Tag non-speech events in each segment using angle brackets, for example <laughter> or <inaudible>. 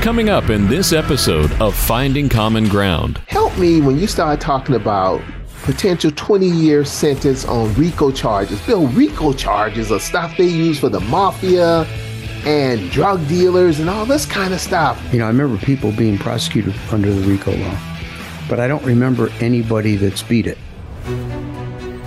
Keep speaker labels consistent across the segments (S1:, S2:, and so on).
S1: Coming up in this episode of Finding Common Ground.
S2: Help me when you start talking about potential 20 year sentence on RICO charges. Bill, RICO charges are stuff they use for the mafia and drug dealers and all this kind of stuff.
S3: You know, I remember people being prosecuted under the RICO law, but I don't remember anybody that's beat it.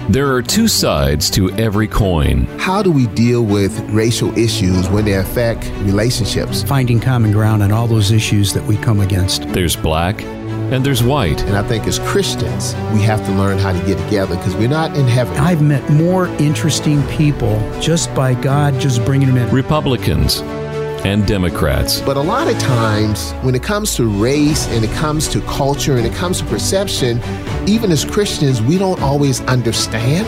S1: There are two sides to every coin.
S2: How do we deal with racial issues when they affect relationships?
S3: Finding common ground on all those issues that we come against.
S1: There's black and there's white.
S2: And I think as Christians, we have to learn how to get together because we're not in heaven.
S3: I've met more interesting people just by God just bringing them in.
S1: Republicans and Democrats.
S2: But a lot of times, when it comes to race and it comes to culture and it comes to perception, even as Christians, we don't always understand.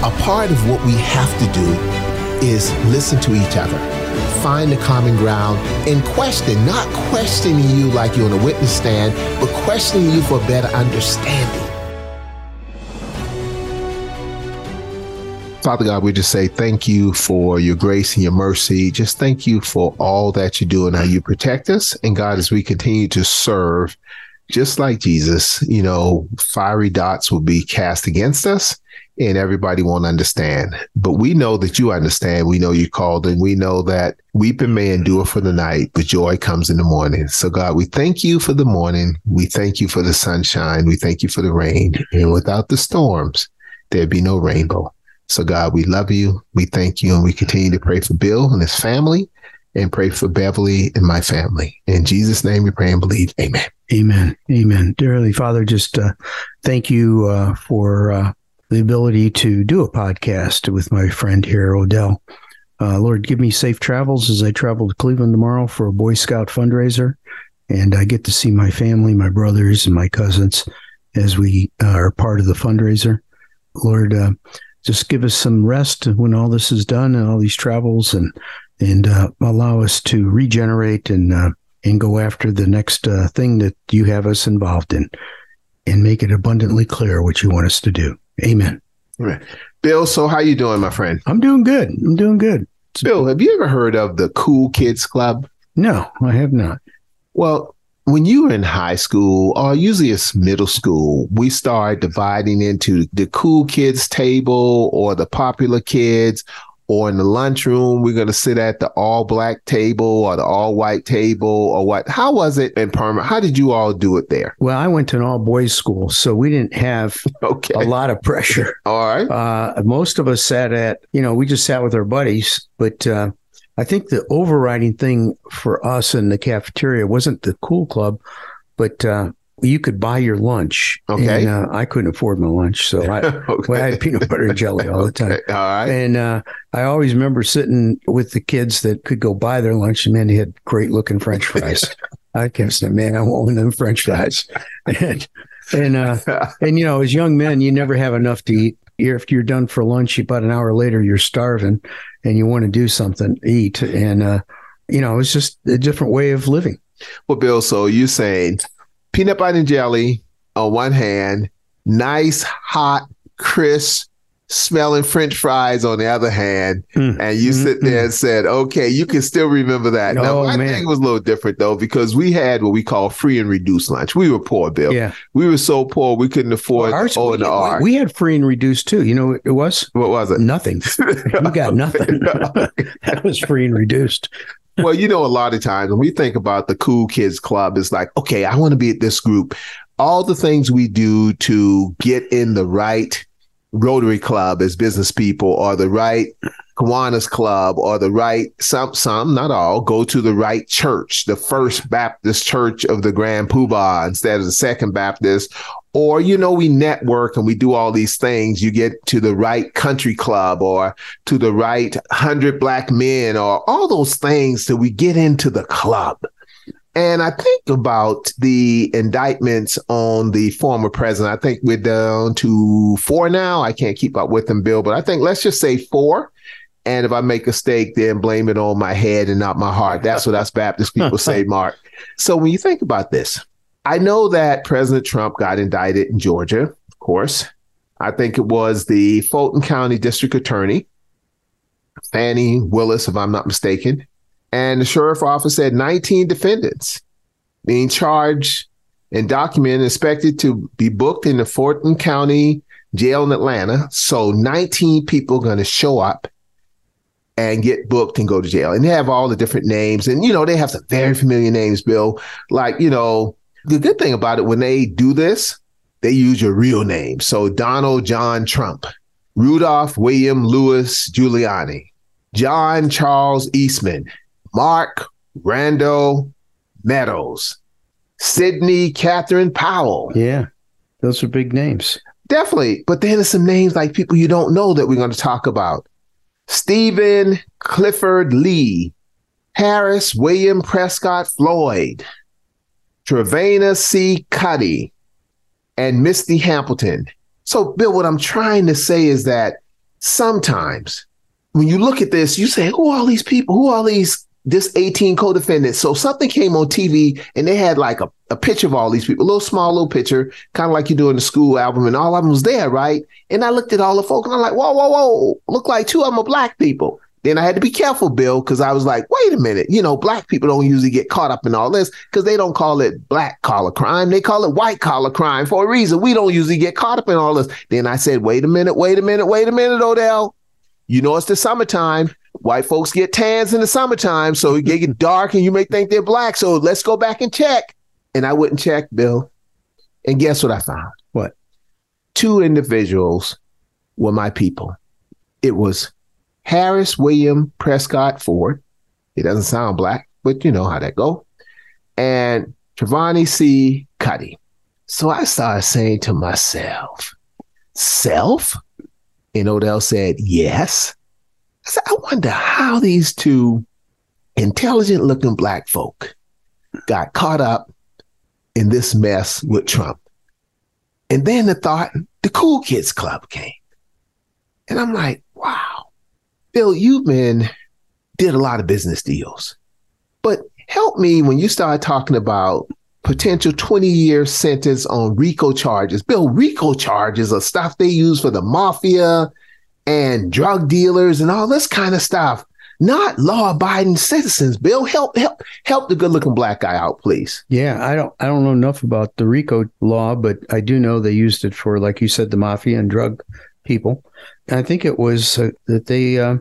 S2: A part of what we have to do is listen to each other, find the common ground, and question, not questioning you like you're on a witness stand, but questioning you for better understanding. Father God, we just say thank you for your grace and your mercy. Just thank you for all that you do and how you protect us. And God, as we continue to serve, just like Jesus, you know, fiery dots will be cast against us and everybody won't understand. But we know that you understand. We know you called, and we know that weeping may endure for the night, but joy comes in the morning. So, God, we thank you for the morning. We thank you for the sunshine. We thank you for the rain. And without the storms, there'd be no rainbow. So, God, we love you. We thank you. And we continue to pray for Bill and his family and pray for Beverly and my family. In Jesus' name we pray and believe. Amen.
S3: Amen. Amen. Dearly Father, just uh, thank you uh, for uh, the ability to do a podcast with my friend here, Odell. Uh, Lord, give me safe travels as I travel to Cleveland tomorrow for a Boy Scout fundraiser. And I get to see my family, my brothers, and my cousins as we uh, are part of the fundraiser. Lord, uh, just give us some rest when all this is done and all these travels and and uh, allow us to regenerate and uh, and go after the next uh, thing that you have us involved in and make it abundantly clear what you want us to do. Amen.
S2: Right. Bill, so how you doing, my friend?
S3: I'm doing good. I'm doing good.
S2: Bill, have you ever heard of the Cool Kids Club?
S3: No, I have not.
S2: Well, when you were in high school, or usually it's middle school, we start dividing into the cool kids table or the popular kids or in the lunchroom, we're going to sit at the all black table or the all white table or what? How was it in Parma? How did you all do it there?
S3: Well, I went to an all boys school, so we didn't have <laughs> okay. a lot of pressure.
S2: all right.
S3: Uh, most of us sat at, you know, we just sat with our buddies, but uh, I think the overriding thing for us in the cafeteria wasn't the cool club, but uh, you could buy your lunch.
S2: Okay.
S3: And, uh, I couldn't afford my lunch, so I, okay. <laughs> well, I had peanut butter and jelly all the time. <laughs>
S2: All right.
S3: And uh, I always remember sitting with the kids that could go buy their lunch, and man, they had great looking French fries. <laughs> I kept saying, "Man, I want one of them French fries." and and uh, and you know, as young men, you never have enough to eat. If you're done for lunch, about an hour later, you're starving, and you want to do something, eat, and uh, you know, it's just a different way of living.
S2: Well, Bill, so you saying peanut butter and jelly on one hand, nice, hot, crisp, smelling French fries on the other hand, mm, and you mm, sit there mm. and said, "Okay, you can still remember that." Oh, now, I man. think it was a little different though because we had what we call free and reduced lunch. We were poor, Bill.
S3: Yeah,
S2: we were so poor we couldn't afford well, ours, O and R.
S3: We had free and reduced too. You know, it was
S2: what was it?
S3: Nothing. <laughs> we got nothing. <laughs> <laughs> that was free and reduced
S2: well, you know, a lot of times when we think about the cool kids club, it's like, okay, I want to be at this group. All the things we do to get in the right Rotary Club as business people or the right Kiwanis Club or the right some some not all go to the right church, the First Baptist Church of the Grand Poobah instead of the Second Baptist, or you know we network and we do all these things you get to the right country club or to the right 100 black men or all those things till we get into the club And I think about the indictments on the former president. I think we're down to four now. I can't keep up with them, Bill, but I think let's just say four. And if I make a mistake, then blame it on my head and not my heart. That's what us Baptist people say, <laughs> Mark. So when you think about this, I know that President Trump got indicted in Georgia, of course. I think it was the Fulton County District Attorney, Fani Willis, if I'm not mistaken. And the sheriff office said 19 defendants being charged and documented, expected to be booked in the Fulton County jail in Atlanta. So 19 people going to show up and get booked and go to jail. And they have all the different names. And, you know, they have some very familiar names, Bill. Like, you know, the good thing about it, when they do this, they use your real name. So Donald John Trump, Rudolph William Louis Giuliani, John Charles Eastman, Mark Randall Meadows, Sidney Catherine Powell.
S3: Yeah, those are big names.
S2: Definitely. But then there's some names like people you don't know that we're going to talk about. Stephen Clifford Lee, Harris William Prescott Floyd, Trevena C. Cuddy, and Misty Hamilton. So, Bill, what I'm trying to say is that sometimes when you look at this, you say, who are all these people? Who are all these this 18 co-defendants. So something came on TV and they had like a, a picture of all these people, a little small little picture, kind of like you do in the school album, and all of them was there, right? And I looked at all the folk and I'm like, whoa, whoa, whoa, look like two of them are black people. Then I had to be careful, Bill, because I was like, wait a minute, you know, black people don't usually get caught up in all this because they don't call it black collar crime. They call it white collar crime for a reason. We don't usually get caught up in all this. Then I said, wait a minute, wait a minute, wait a minute, Odell. You know, it's the summertime. White folks get tans in the summertime, so it <laughs> get dark and you may think they're black. So let's go back and check. And I wouldn't check, Bill. And guess what I found?
S3: What?
S2: Two individuals were my people. It was Harris William Prescott Ford. He doesn't sound black, but you know how that go. And Trevani C. Cuddy. So I started saying to myself, self? And Odell said, yes. I said, I wonder how these two intelligent looking black folk got caught up in this mess with Trump. And then the thought, the Cool Kids Club came. And I'm like, wow, Bill, you've been, did a lot of business deals. But help me when you start talking about potential 20 year sentence on RICO charges. Bill, RICO charges are stuff they use for the mafia and drug dealers and all this kind of stuff. Not law abiding citizens. Bill, help help help the good looking black guy out, please.
S3: Yeah, I don't I don't know enough about the RICO law, but I do know they used it for, like you said, the mafia and drug people. And I think it was uh, that they uh,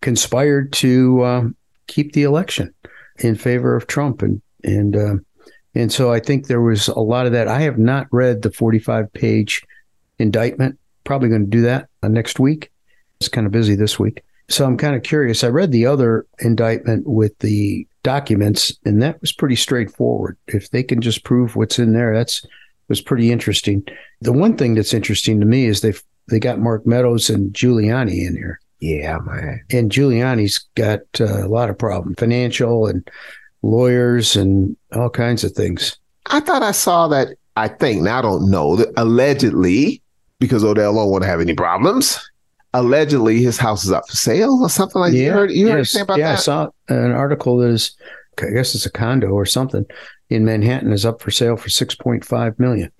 S3: conspired to uh, keep the election in favor of Trump, and and uh, and so I think there was a lot of that. I have not read the forty-five page indictment. Probably going to do that uh, next week. It's kind of busy this week. So I'm kind of curious. I read the other indictment with the documents, and that was pretty straightforward. If they can just prove what's in there, that's was pretty interesting. The one thing that's interesting to me is they they got Mark Meadows and Giuliani in here.
S2: Yeah, man.
S3: And Giuliani's got uh, a lot of problems, financial and lawyers and all kinds of things.
S2: I thought I saw that. I think now I don't know that allegedly because Odell don't want to have any problems allegedly his house is up for sale or something like that. You heard, you heard about
S3: yeah,
S2: that?
S3: I saw an article that is, I guess it's a condo or something in Manhattan is up for sale for 6.5 million.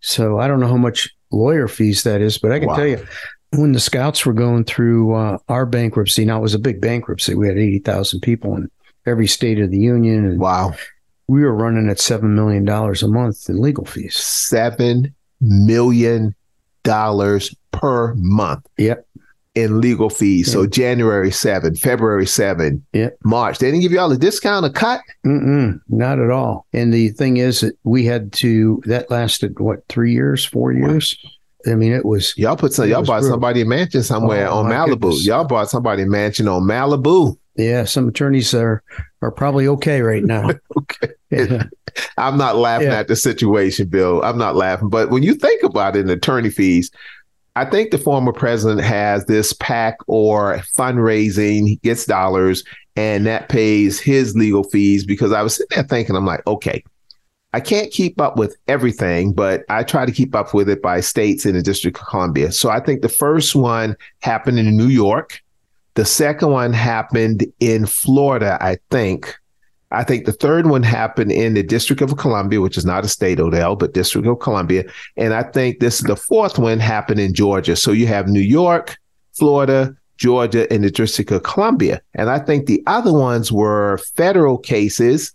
S3: So I don't know how much lawyer fees that is, but I can wow. tell you when the scouts were going through uh, our bankruptcy, now it was a big bankruptcy. We had 80,000 people in every state of the union. And
S2: wow.
S3: We were running at $7 million a month in legal fees.
S2: $7 million per month.
S3: Yep
S2: in legal fees. Yeah. So January 7, February 7,
S3: yeah.
S2: March. They didn't give you all a discount, a cut?
S3: Mm-mm, not at all. And the thing is that we had to, that lasted what, three years, four years? I mean, it was.
S2: Y'all put some, y'all bought brutal. somebody a mansion somewhere oh, on Malibu. Goodness. Y'all bought somebody a mansion on Malibu.
S3: Yeah, some attorneys are are probably okay right now. <laughs>
S2: okay. Yeah. I'm not laughing yeah. at the situation, Bill. I'm not laughing. But when you think about it in attorney fees, I think the former president has this PAC or fundraising, he gets dollars and that pays his legal fees because I was sitting there thinking, I'm like, okay, I can't keep up with everything, but I try to keep up with it by states in the District of Columbia. So I think the first one happened in New York. The second one happened in Florida, I think. I think the third one happened in the District of Columbia, which is not a state, Odell, but District of Columbia. And I think this is the fourth one happened in Georgia. So you have New York, Florida, Georgia, and the District of Columbia. And I think the other ones were federal cases,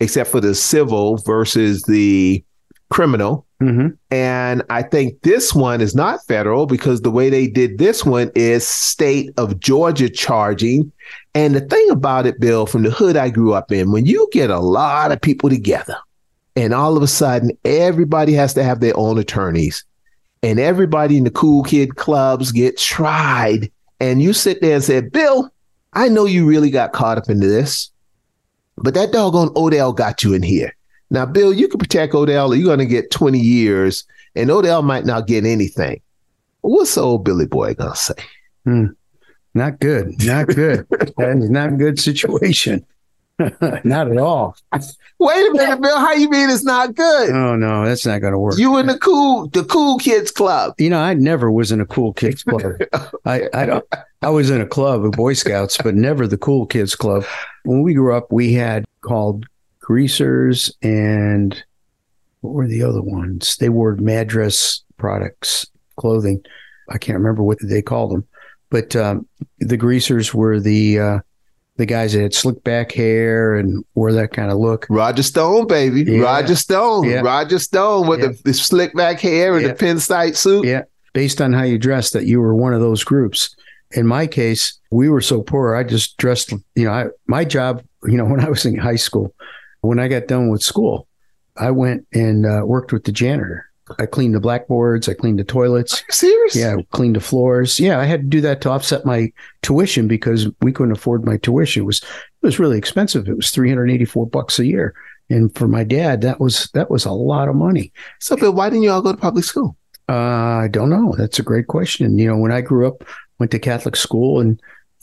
S2: except for the civil versus the criminal.
S3: Mm-hmm.
S2: And I think this one is not federal because the way they did this one is state of Georgia charging. And the thing about it, Bill, from the hood I grew up in, when you get a lot of people together and all of a sudden everybody has to have their own attorneys and everybody in the cool kid clubs get tried. And you sit there and say, Bill, I know you really got caught up into this, but that doggone Odell got you in here. Now, Bill, you can protect Odell, or you're going to get 20 years, and Odell might not get anything. What's old Billy Boy going to say?
S3: Hmm. Not good. Not good. <laughs> that is not a good situation. <laughs> not at all.
S2: Wait a minute, Bill. How you mean it's not good?
S3: Oh no, that's not going to work.
S2: You in the cool, the cool kids club.
S3: You know, I never was in a cool kids club. <laughs> I, I don't. I was in a club of Boy Scouts, but never the cool kids club. When we grew up, we had called greasers and what were the other ones? They wore Madras products, clothing. I can't remember what they called them, but um, the greasers were the uh, the guys that had slick back hair and wore that kind of look.
S2: Roger Stone, baby.
S3: Yeah.
S2: Roger Stone.
S3: Yeah.
S2: Roger Stone with
S3: Yeah.
S2: the, the slick back hair and the pinstripe suit.
S3: Yeah, based on how you dressed, that you were one of those groups. In my case, we were so poor. I just dressed. You know, I, my job. You know, <laughs> when I was in high school, when I got done with school, I went and uh, worked with the janitor. I cleaned the blackboards. I cleaned the toilets.
S2: Serious?
S3: Yeah, cleaned the floors. Yeah, I had to do that to offset my tuition because we couldn't afford my tuition. It was it was really expensive. It was three hundred eighty four bucks a year, and for my dad, that was that was a lot of money.
S2: So, Bill, why didn't you all go to public school?
S3: Uh, I don't know. That's a great question. You know, when I grew up, went to Catholic school, and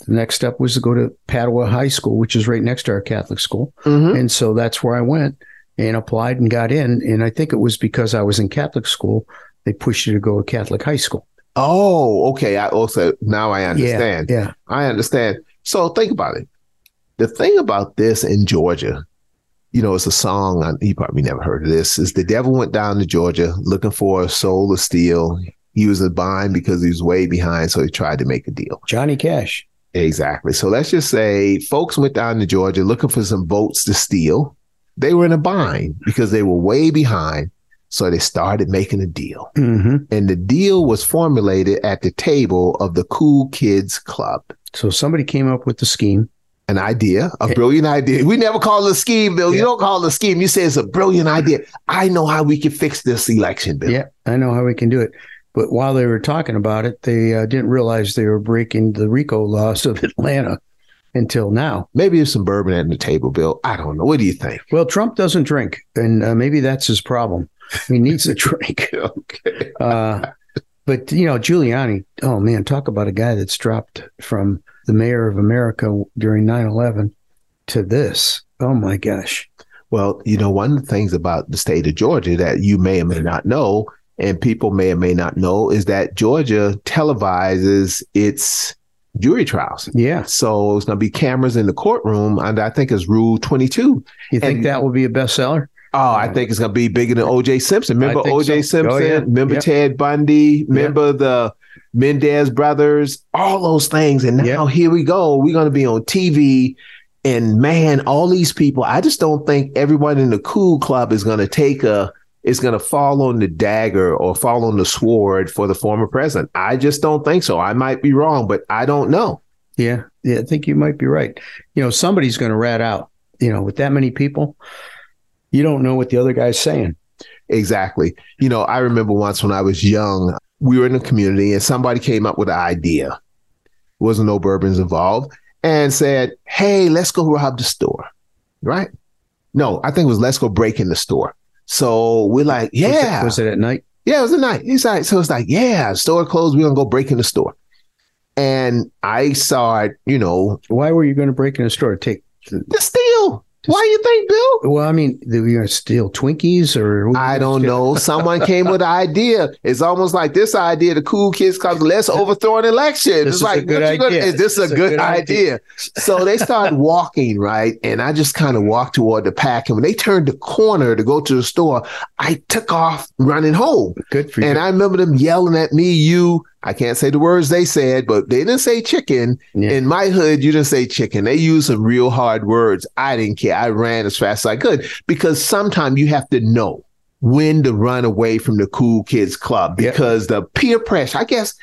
S3: the next step was to go to Padua High School, which is right next to our Catholic school,
S2: Mm-hmm.
S3: and so that's where I went and applied and got in. And I think it was because I was in Catholic school, they pushed you to go to Catholic high school.
S2: Oh, okay. I also now I understand.
S3: Yeah, yeah.
S2: I understand. So think about it. The thing about this in Georgia, you know, it's a song. uh, You probably never heard of this. Is the devil went down to Georgia looking for a soul to steal. He was a bind because he was way behind, so he tried to make a deal.
S3: Johnny Cash.
S2: Exactly. So let's just say folks went down to Georgia looking for some votes to steal. They were in a bind because they were way behind. So they started making a deal.
S3: hmm
S2: And the deal was formulated at the table of the Cool Kids Club.
S3: So somebody came up with the scheme.
S2: An idea, a brilliant idea. We never call it a scheme, Bill. You don't call it a scheme. You say it's a brilliant idea. I know how we can fix this election, Bill.
S3: Yeah, I know how we can do it. But while they were talking about it, they uh, didn't realize they were breaking the RICO laws of <laughs> Atlanta until now.
S2: Maybe there's some bourbon at the table, Bill. I don't know. What do you think?
S3: Well, Trump doesn't drink, and uh, maybe that's his problem. He needs a <laughs> drink. <laughs>
S2: okay.
S3: Uh, but you know, Giuliani. Oh man, talk about a guy that's dropped from the mayor of America during 9-11 to this. Oh my gosh.
S2: Well, you know, one of the things about the state of Georgia that you may or may not know, and people may or may not know, is that Georgia televises its jury trials.
S3: Yeah,
S2: So it's going to be cameras in the courtroom, and I think it's Rule 22.
S3: you think
S2: And-
S3: that will be a bestseller?
S2: Oh, I think it's going to be bigger than O.J. Simpson. Remember O.J.
S3: so.
S2: Simpson?
S3: Oh, yeah.
S2: Remember
S3: Yep.
S2: Ted Bundy? Remember the Mendez brothers? All those things. And now here we go. We're going to be on TV. And man, all these people, I just don't think everyone in the cool club is going to take a, is going to fall on the dagger or fall on the sword for the former president. I just don't think so. I might be wrong, but I don't know.
S3: Yeah, yeah, I think you might be right. You know, somebody's going to rat out. You know, with that many people, you don't know what the other guy's saying.
S2: Exactly. You know, I remember once when I was young, we were in a community and somebody came up with an idea. Wasn't no bourbons involved and said, Hey, let's go rob the store. Right? No, I think it was let's go break in the store. So we're like,
S3: Was it-
S2: yeah.
S3: was it, at night?
S2: Yeah, it was a night. He's like, so it's like, yeah, store closed. We're gonna go break in the store. And I saw it, you know,
S3: Why were you going to break in a store? To take
S2: the steal. Why do you think, Bill?
S3: well, I mean, they were going to steal Twinkies or
S2: I don't
S3: gonna
S2: know. Someone <laughs> came with an idea. It's almost like this idea, the cool kids club, let's overthrow an election.
S3: This
S2: it's
S3: is a
S2: like,
S3: good
S2: what you gonna- is this
S3: This
S2: a
S3: is a
S2: good,
S3: good
S2: idea?
S3: idea.
S2: so they started <laughs> walking, right? And I just kind of walked toward the pack. And when they turned the corner to go to the store, I took off running home.
S3: Good for you.
S2: And I remember them yelling at me, you, I can't say the words they said, but they didn't say chicken.
S3: Yeah.
S2: In my hood, you didn't say chicken. They used some real hard words. I didn't care. I ran as fast as I could because sometimes you have to know when to run away from the cool kids club
S3: Yep.
S2: because the peer pressure, I guess,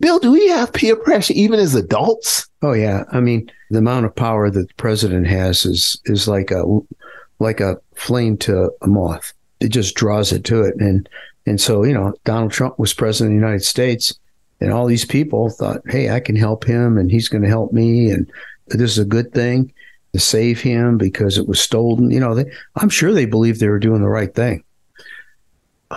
S2: Bill, do we have peer pressure even as adults?
S3: Oh yeah, I mean the amount of power that the president has is is like a like a flame to a moth. It just draws it to it, and and so you know Donald Trump was president of the United States, and all these people thought, hey, I can help him, and he's going to help me, and this is a good thing to save him because it was stolen. You know, they, I'm sure they believed they were doing the right thing.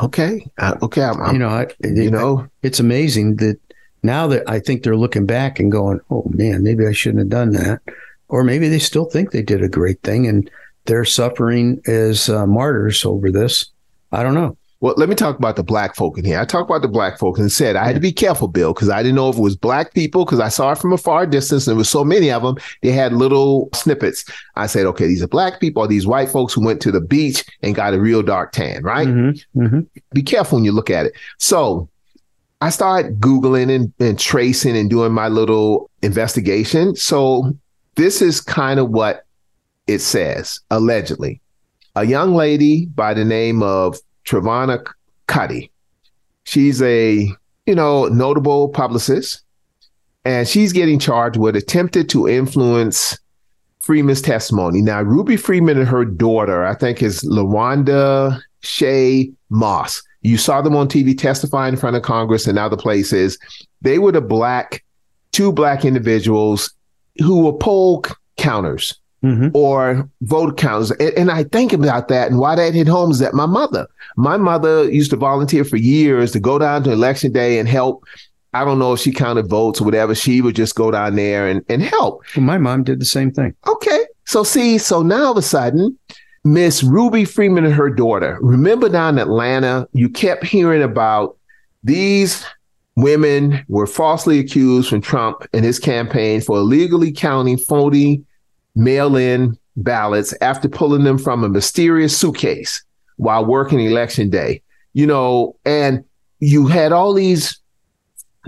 S2: Okay. Uh, okay. I'm, I'm-
S3: you know, I,
S2: you know,
S3: it's amazing that now that I think they're looking back and going, "Oh man, maybe I shouldn't have done that," or maybe they still think they did a great thing and they're suffering as uh, martyrs over this. I don't know.
S2: Well, let me talk about the black folk in here. I talked about the black folk and said I had to be careful, Bill, because I didn't know if it was black people because I saw it from a far distance and there was so many of them. They had little snippets. I said, okay, these are black people or these white folks who went to the beach and got a real dark tan, right?
S3: Mm-hmm. Mm-hmm.
S2: Be careful when you look at it. So I started Googling and, and tracing and doing my little investigation. So this is kind of what it says, allegedly. A young lady by the name of Travana Cuddy. She's a, you know, notable publicist, and she's getting charged with attempted to influence Freeman's testimony. Now, Ruby Freeman and her daughter, I think, is Lawanda Shea Moss. You saw them on TV testifying in front of Congress and other places. They were the black, two black individuals who were poll counters
S3: Mm-hmm.
S2: or vote counters. And, and I think about that and why that hit home is that my mother, my mother used to volunteer for years to go down to election day and help. I don't know if she counted votes or whatever. She would just go down there and, and help.
S3: Well, my mom did the same thing.
S2: Okay. So see, so now all of a sudden, Miss Ruby Freeman and her daughter, remember down in Atlanta, you kept hearing about these women were falsely accused from Trump and his campaign for illegally counting phony mail-in ballots after pulling them from a mysterious suitcase while working election day. You know, and you had all these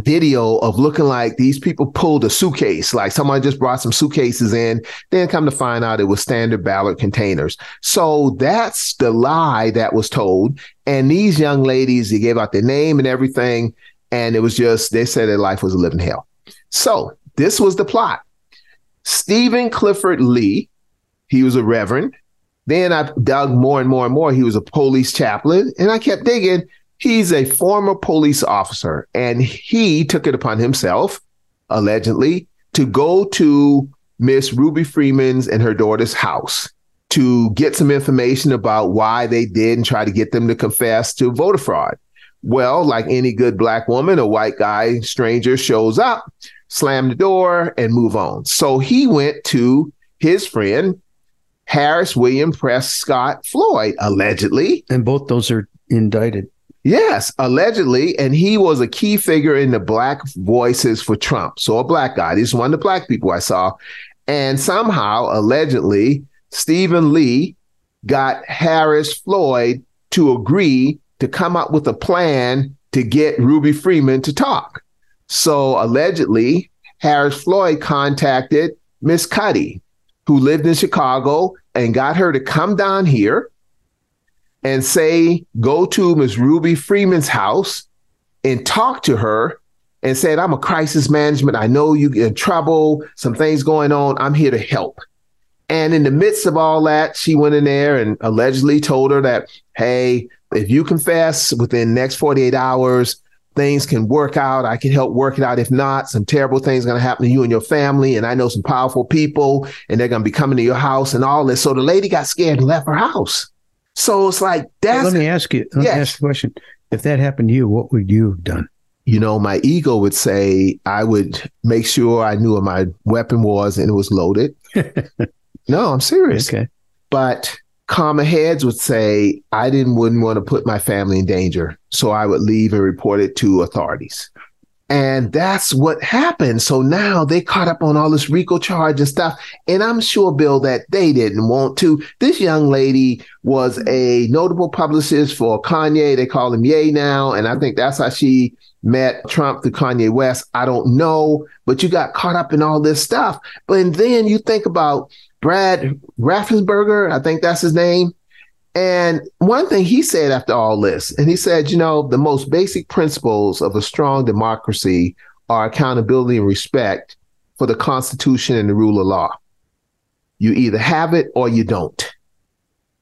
S2: video of looking like these people pulled a suitcase, like someone just brought some suitcases in, then come to find out it was standard ballot containers. So that's the lie that was told. And these young ladies, they gave out their name and everything. And it was just, they said their life was a living hell. So this was the plot. Stephen Clifford Lee, he was a reverend. Then I dug more and more and more. He was a police chaplain. And I kept digging. He's a former police officer, and he took it upon himself, allegedly, to go to Miss Ruby Freeman's and her daughter's house to get some information about why they did and try to get them to confess to voter fraud. Well, like any good black woman, a white guy, stranger shows up, slam the door, and move on. So he went to his friend, Harris William Prescott Floyd, allegedly,
S3: And both those are indicted.
S2: Yes, allegedly. And he was a key figure in the black voices for Trump. So a black guy. This is one of the black people I saw. And somehow, allegedly, Stephen Lee got Harris Floyd to agree to come up with a plan to get Ruby Freeman to talk. So allegedly, Harris Floyd contacted Miss Cuddy, who lived in Chicago, and got her to come down here and say, go to Miss Ruby Freeman's house and talk to her and said, I'm a crisis management. I know you get in trouble, some things going on. I'm here to help. And in the midst of all that, she went in there and allegedly told her that, hey, if you confess within next 48 hours, things can work out. I can help work it out. If not, some terrible things are going to happen to you and your family. And I know some powerful people and they're going to be coming to your house and all this. So the lady got scared and left her house. So it's like,
S3: Hey,
S2: that's
S3: let me ask you. Let
S2: Yes.
S3: me ask a question. If that happened to you, what would you have done?
S2: you know, my ego would say I would make sure I knew what my weapon was and it was loaded. <laughs> no, I'm serious.
S3: Okay.
S2: But calmer heads would say I didn't wouldn't want to put my family in danger. So I would leave and report it to authorities. And that's what happened. So now they caught up on all this RICO charge and stuff. And I'm sure, Bill, that they didn't want to. This young lady was a notable publicist for Kanye. They call him Ye now. And I think that's how she met Trump through Kanye West. I don't know, but you got caught up in all this stuff. But then you think about Brad Raffensperger, I think that's his name. And one thing he said after all this, and he said, you know, the most basic principles of a strong democracy are accountability and respect for the Constitution and the rule of law. You either have it or you don't.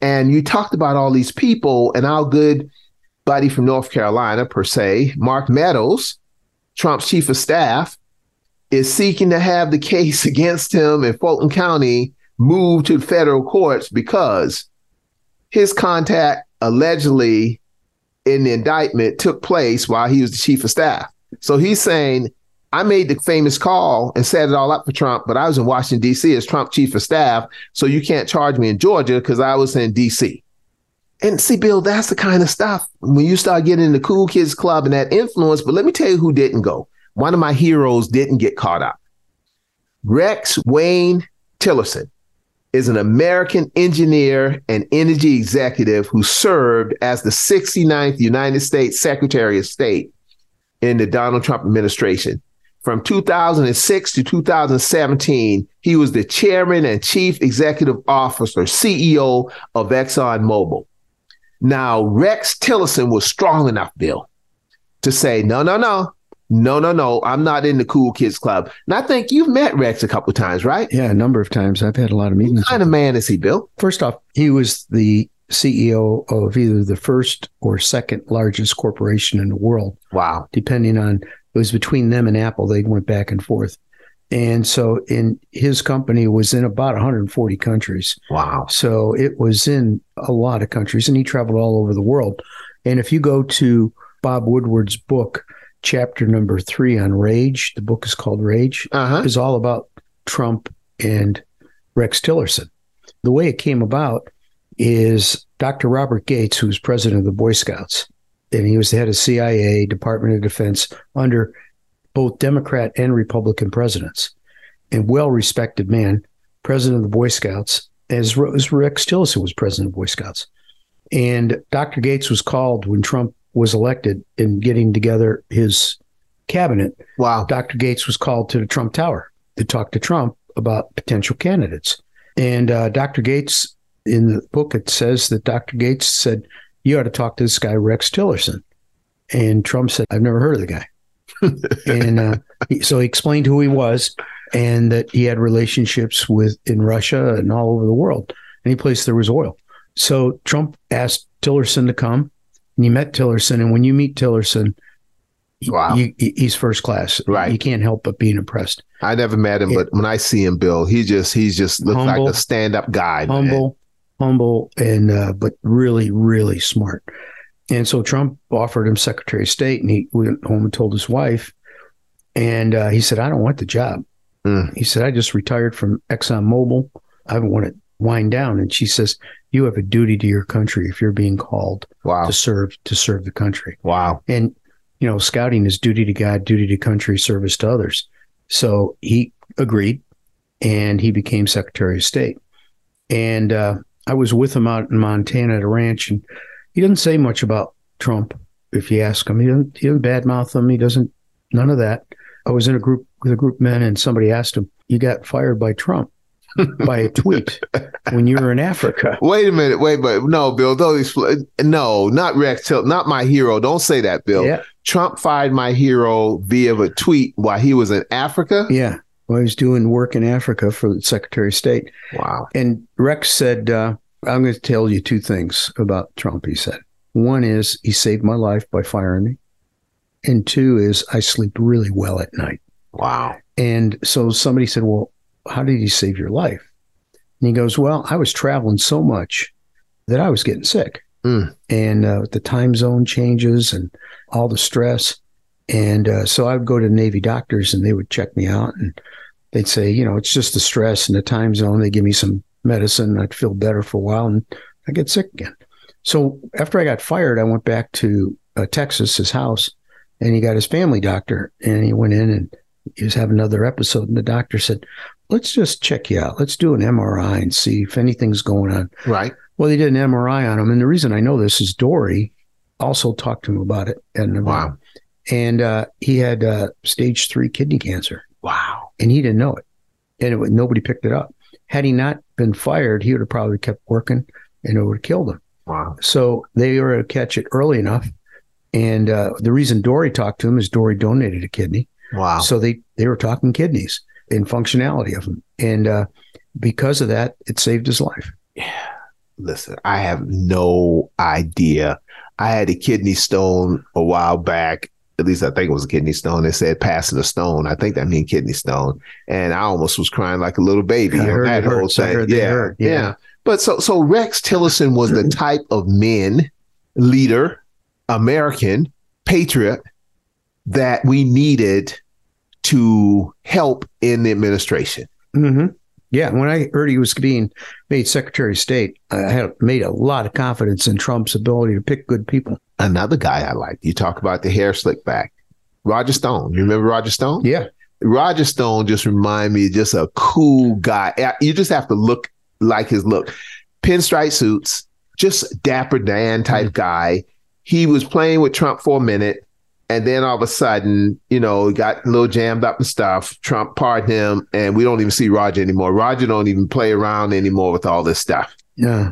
S2: And you talked about all these people, and our good buddy from North Carolina, per se, Mark Meadows, Trump's chief of staff, is seeking to have the case <laughs> against him in Fulton County moved to federal courts because his contact allegedly in the indictment took place while he was the chief of staff. So he's saying, I made the famous call and set it all up for Trump, but I was in Washington, D.C. as Trump chief of staff. So you can't charge me in Georgia because I was in D.C. And see, Bill, that's the kind of stuff when you start getting in the cool kids club and that influence. But let me tell you who didn't go. One of my heroes didn't get caught up. Rex Wayne Tillerson is an American engineer and energy executive who served as the 69th United States Secretary of State in the Donald Trump administration. From 2006 to 2017, he was the chairman and chief executive officer, CEO of ExxonMobil. Now, Rex Tillerson was strong enough, Bill, to say, no, no, no, no, no, no, I'm not in the cool kids club. And I think you've met Rex a couple of times, right?
S3: Yeah, a number of times. I've had a lot of meetings.
S2: What kind of man is he, Bill?
S3: First off, he was the CEO of either the first or second largest corporation in the world.
S2: Wow.
S3: Depending on, it was between them and Apple. They went back and forth. And so in his company was in about 140 countries.
S2: Wow.
S3: So it was in a lot of countries and he traveled all over the world. And if you go to Bob Woodward's book, chapter number three on rage, the book is called Rage,
S2: Uh-huh.
S3: is all about Trump and Rex Tillerson. The way it came about is Dr. Robert Gates, who was president of the Boy Scouts, and he was the head of CIA, Department of Defense under both Democrat and Republican presidents, and well respected man, president of the Boy Scouts, as, as Rex Tillerson was president of Boy Scouts. And Dr. Gates was called when Trump was elected in getting together his cabinet.
S2: Wow.
S3: Dr. Gates was called to the Trump Tower to talk to Trump about potential candidates. And uh, Dr. Gates, in the book, it says that Dr. Gates said, You ought to talk to this guy, Rex Tillerson. And Trump said, I've never heard of the guy. <laughs> and uh, he, so he explained who he was and that he had relationships with in Russia and all over the world. Any place there was oil. So Trump asked Tillerson to come and he met Tillerson. And when you meet Tillerson,
S2: Wow.
S3: you, he's first class.
S2: Right.
S3: You can't help but being impressed.
S2: I never met him, but when I see him, Bill, he just he's just looks
S3: Humble.
S2: like a stand-up guy. man.
S3: humble, humble, and uh, but really, really smart. And so Trump offered him Secretary of State, and he went home and told his wife, and uh, he said, "I don't want the job."
S2: Mm.
S3: He said, "I just retired from ExxonMobil. I want to wind down." And she says, "You have a duty to your country if you're being called
S2: Wow.
S3: to serve to serve the country."
S2: Wow.
S3: And you know, scouting is duty to God, duty to country, service to others. So he agreed, and he became Secretary of State. And uh, I was with him out in Montana at a ranch, and he doesn't say much about Trump. If you ask him, he doesn't, he doesn't badmouth him. He doesn't none of that. I was in a group with a group of men, and somebody asked him, "You got fired by Trump by a tweet <laughs> when you were in Africa?" <laughs>
S2: Wait a minute. Wait, but no, Bill. Don't expl- No, not Rex Tillerson. Not my hero. Don't say that, Bill.
S3: Yeah,
S2: Trump fired my hero via a tweet while he was in Africa.
S3: yeah. Well, he was doing work in Africa for the Secretary of State.
S2: Wow.
S3: And Rex said, uh, I'm going to tell you two things about Trump, he said. One is he saved my life by firing me. And two is I sleep really well at night.
S2: Wow.
S3: And so somebody said, Well, how did he save your life? And he goes, Well, I was traveling so much that I was getting sick.
S2: Mm.
S3: And uh, the time zone changes and all the stress. And uh, so I would go to Navy doctors and they would check me out and they'd say, you know, it's just the stress and the time zone. They give me some medicine. I'd feel better for a while and I get sick again. So after I got fired, I went back to uh, Texas, his house, and he got his family doctor and he went in and he was having another episode. And the doctor said, let's just check you out. Let's do an MRI and see if anything's going on.
S2: Right.
S3: Well, they did an MRI on him. And the reason I know this is Dory also talked to him about it. And,
S2: Wow.
S3: and uh, he had uh, stage three kidney cancer
S2: Wow.
S3: and he didn't know it. And it, nobody picked it up. Had he not been fired, he would have probably kept working and it would have killed him.
S2: Wow.
S3: So they were able to catch it early enough. And uh, the reason Dory talked to him is Dory donated a kidney.
S2: Wow.
S3: So they, they were talking kidneys and functionality of them. And uh, because of that, it saved his life.
S2: Listen, I have no idea. I had a kidney stone a while back. At least I think it was a kidney stone. They said passing a stone. I think that means kidney stone. And I almost was crying like a little baby.
S3: I heard
S2: that whole
S3: hurts.
S2: Thing. yeah,
S3: hurt.
S2: yeah.
S3: Yeah.
S2: But so so Rex Tillerson was the <clears throat> type of men, leader, American, patriot that we needed to help in the administration.
S3: Mm-hmm. Yeah. When I heard he was being made Secretary of State, I had made a lot of confidence in Trump's ability to pick good people.
S2: Another guy I like. You talk about the hair slick back. Roger Stone. You remember Roger Stone?
S3: Yeah.
S2: Roger Stone just remind me just a cool guy. Uh, You just have to look like his look. Pinstripe suits, just dapper Dan type guy. He was playing with Trump for a minute, and then all of a sudden, you know, he got a little jammed up and stuff. Trump pardoned him, and we don't even see Roger anymore. Roger don't even play around anymore with all this stuff.
S3: Yeah.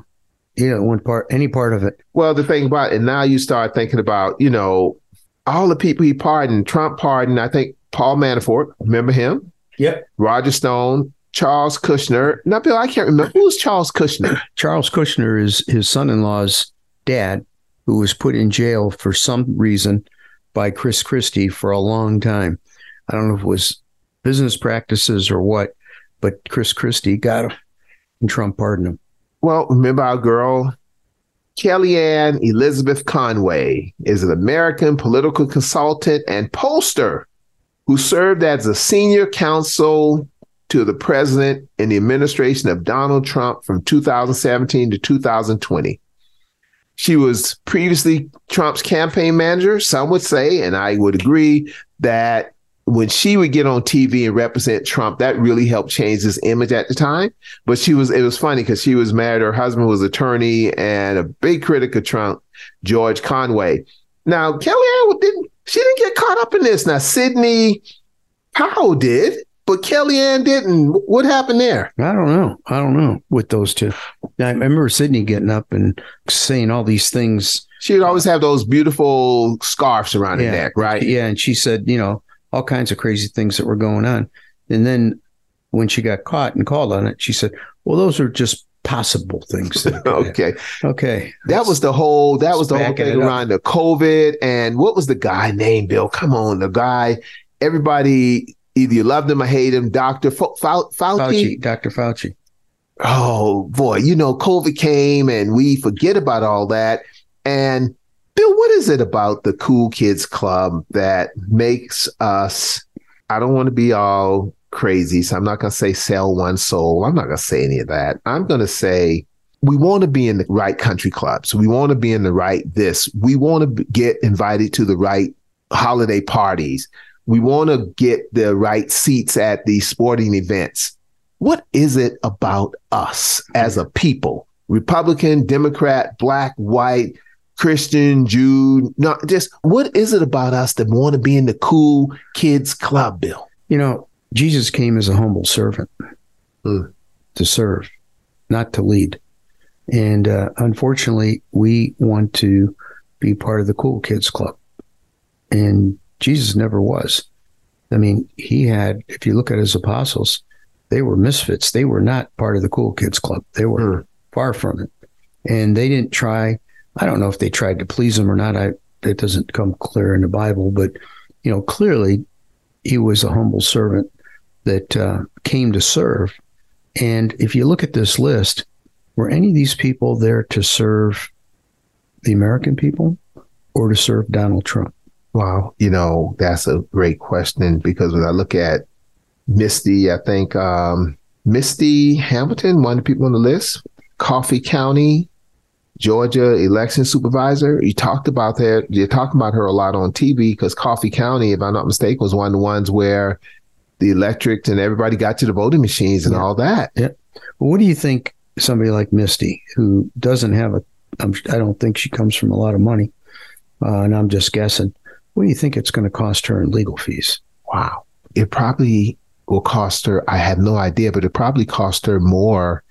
S3: Yeah. One part, any part of it.
S2: Well, the thing about it, and now you start thinking about, you know, all the people he pardoned. Trump pardoned, I think, Paul Manafort. Remember him?
S3: Yep.
S2: Roger Stone, Charles Kushner. Now, Bill, I can't remember. Who's Charles Kushner? <clears throat>
S3: Charles Kushner is his son in law's dad, who was put in jail for some reason by Chris Christie for a long time. I don't know if it was business practices or what, but Chris Christie got him and Trump pardoned him.
S2: Well, remember our girl, Kellyanne Elizabeth Conway, is an American political consultant and pollster who served as a senior counsel to the president in the administration of Donald Trump from 2017 to 2020. She was previously Trump's campaign manager. Some would say, and I would agree, that when she would get on TV and represent Trump, that really helped change his image at the time. But she was, it was funny because she was married. Her husband was attorney and a big critic of Trump, George Conway. Now, Kellyanne didn't, she didn't get caught up in this. Now, Sidney Powell did, but Kellyanne didn't. What happened there?
S3: I don't know. I don't know with those two. I remember Sidney getting up and saying all these things.
S2: She would always have those beautiful scarves around her neck, right?
S3: Yeah. And she said, you know, all kinds of crazy things that were going on. And then when she got caught and called on it, she said, well, those are just possible things. that <laughs> could happen."
S2: Okay.
S3: Okay.
S2: That was the whole that was the whole thing
S3: up.
S2: around the COVID and what was the guy named Bill? Come on, the guy everybody either you loved him or hate him, Dr. Fau- Fau- Fauci.
S3: Fauci, Dr. Fauci.
S2: Oh boy, you know, COVID came and we forget about all that. And Bill, what is it about the Cool Kids Club that makes us? I don't want to be all crazy, so I'm not going to say sell one soul. I'm not going to say any of that. I'm going to say we want to be in the right country clubs. We want to be in the right this. We want to get invited to the right holiday parties. We want to get the right seats at these sporting events. What is it about us as a people? Republican, Democrat, black, white, Christian, Jew, not just what is it about us that want to be in the cool kids club, Bill?
S3: You know, Jesus came as a humble servant
S2: Hmm.
S3: to serve, not to lead. And uh, unfortunately, we want to be part of the cool kids club. And Jesus never was. I mean, he had, if you look at his apostles, they were misfits. They were not part of the cool kids club. They were
S2: Hmm.
S3: far from it. And they didn't try, I don't know if they tried to please him or not. I, it doesn't come clear in the Bible, but, you know, clearly he was a humble servant that uh, came to serve. And if you look at this list, were any of these people there to serve the American people or to serve Donald Trump?
S2: Wow. You know, that's a great question because when I look at Misty, I think um, Misty Hamilton, one of the people on the list, Coffee County, Georgia election supervisor. You talked about that. You talked about her a lot on TV because Coffee County, if I'm not mistaken, was one of the ones where the electric and everybody got to the voting machines and
S3: Yeah.
S2: all that. Yeah.
S3: Well, what do you think somebody like Misty, who doesn't have a, I'm, I don't think she comes from a lot of money, uh, and I'm just guessing. What do you think it's going to cost her in legal fees?
S2: Wow. It probably will cost her, I have no idea, but it probably cost her more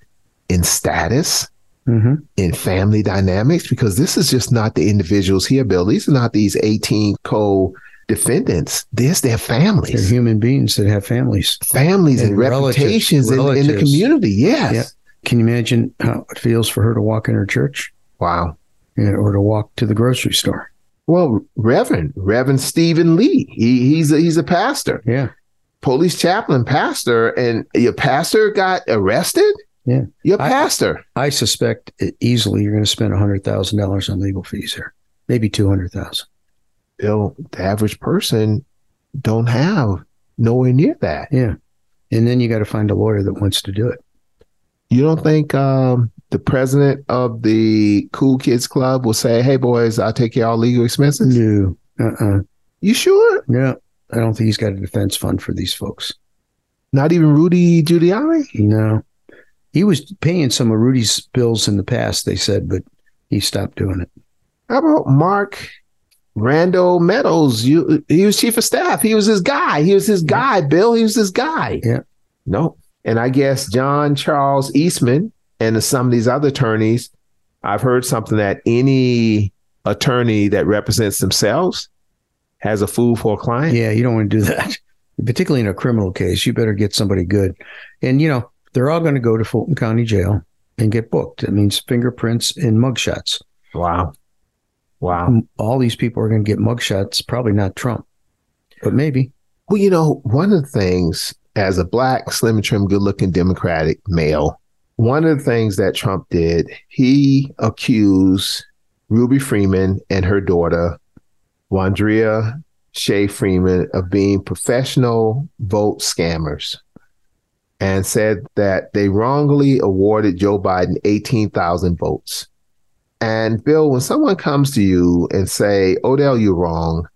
S2: in status,
S3: Mm-hmm.
S2: in family dynamics, because this is just not the individuals here, Bill. These are not these 18 co defendants. This their families.
S3: They're human beings that have families.
S2: Families and,
S3: And relatives-
S2: reputations in, in the community. Yes.
S3: Yeah. Can you imagine how it feels for her to walk in her church
S2: Wow.
S3: you know, or to walk to the grocery store?
S2: Well, Reverend, Reverend Stephen Lee, he, he's a, he's a pastor,
S3: Yeah.
S2: police chaplain, pastor, and your pastor got arrested.
S3: Yeah.
S2: your pastor.
S3: I suspect easily you're going to spend $100,000 on legal fees here, maybe 200000
S2: Bill, the average person don't have nowhere near that.
S3: Yeah. And then you got to find a lawyer that wants to do it.
S2: You don't think um, the president of the Cool Kids Club will say, "Hey, boys, I'll take care of all legal expenses"?
S3: No. Uh-uh.
S2: You sure?
S3: No. I don't think he's got a defense fund for these folks.
S2: Not even Rudy Giuliani?
S3: No. He was paying some of Rudy's bills in the past, they said, but he stopped doing it.
S2: How about Mark Randall Meadows? You, he was chief of staff. He was his guy. He was his guy. Bill, he was his guy.
S3: Yeah.
S2: No. And I guess John Charles Eastman and some of these other attorneys, I've heard something that any attorney that represents themselves has a fool for a client.
S3: Yeah, you don't want to do that, particularly in a criminal case. You better get somebody good. And, you know, they're all going to go to Fulton County Jail and get booked. That means fingerprints and mugshots.
S2: Wow. Wow.
S3: Mm, all these people are going to get mugshots, probably not Trump, but maybe.
S2: Well, you know, one of the things as a black, slim and trim, good looking Democratic male, one of the things that Trump did, he accused Ruby Freeman and her daughter, Wandrea Shea Freeman, of being professional vote scammers and said that they wrongly awarded Joe Biden 18,000 votes. And Bill, when someone comes to you and say, Odell, you're wrong,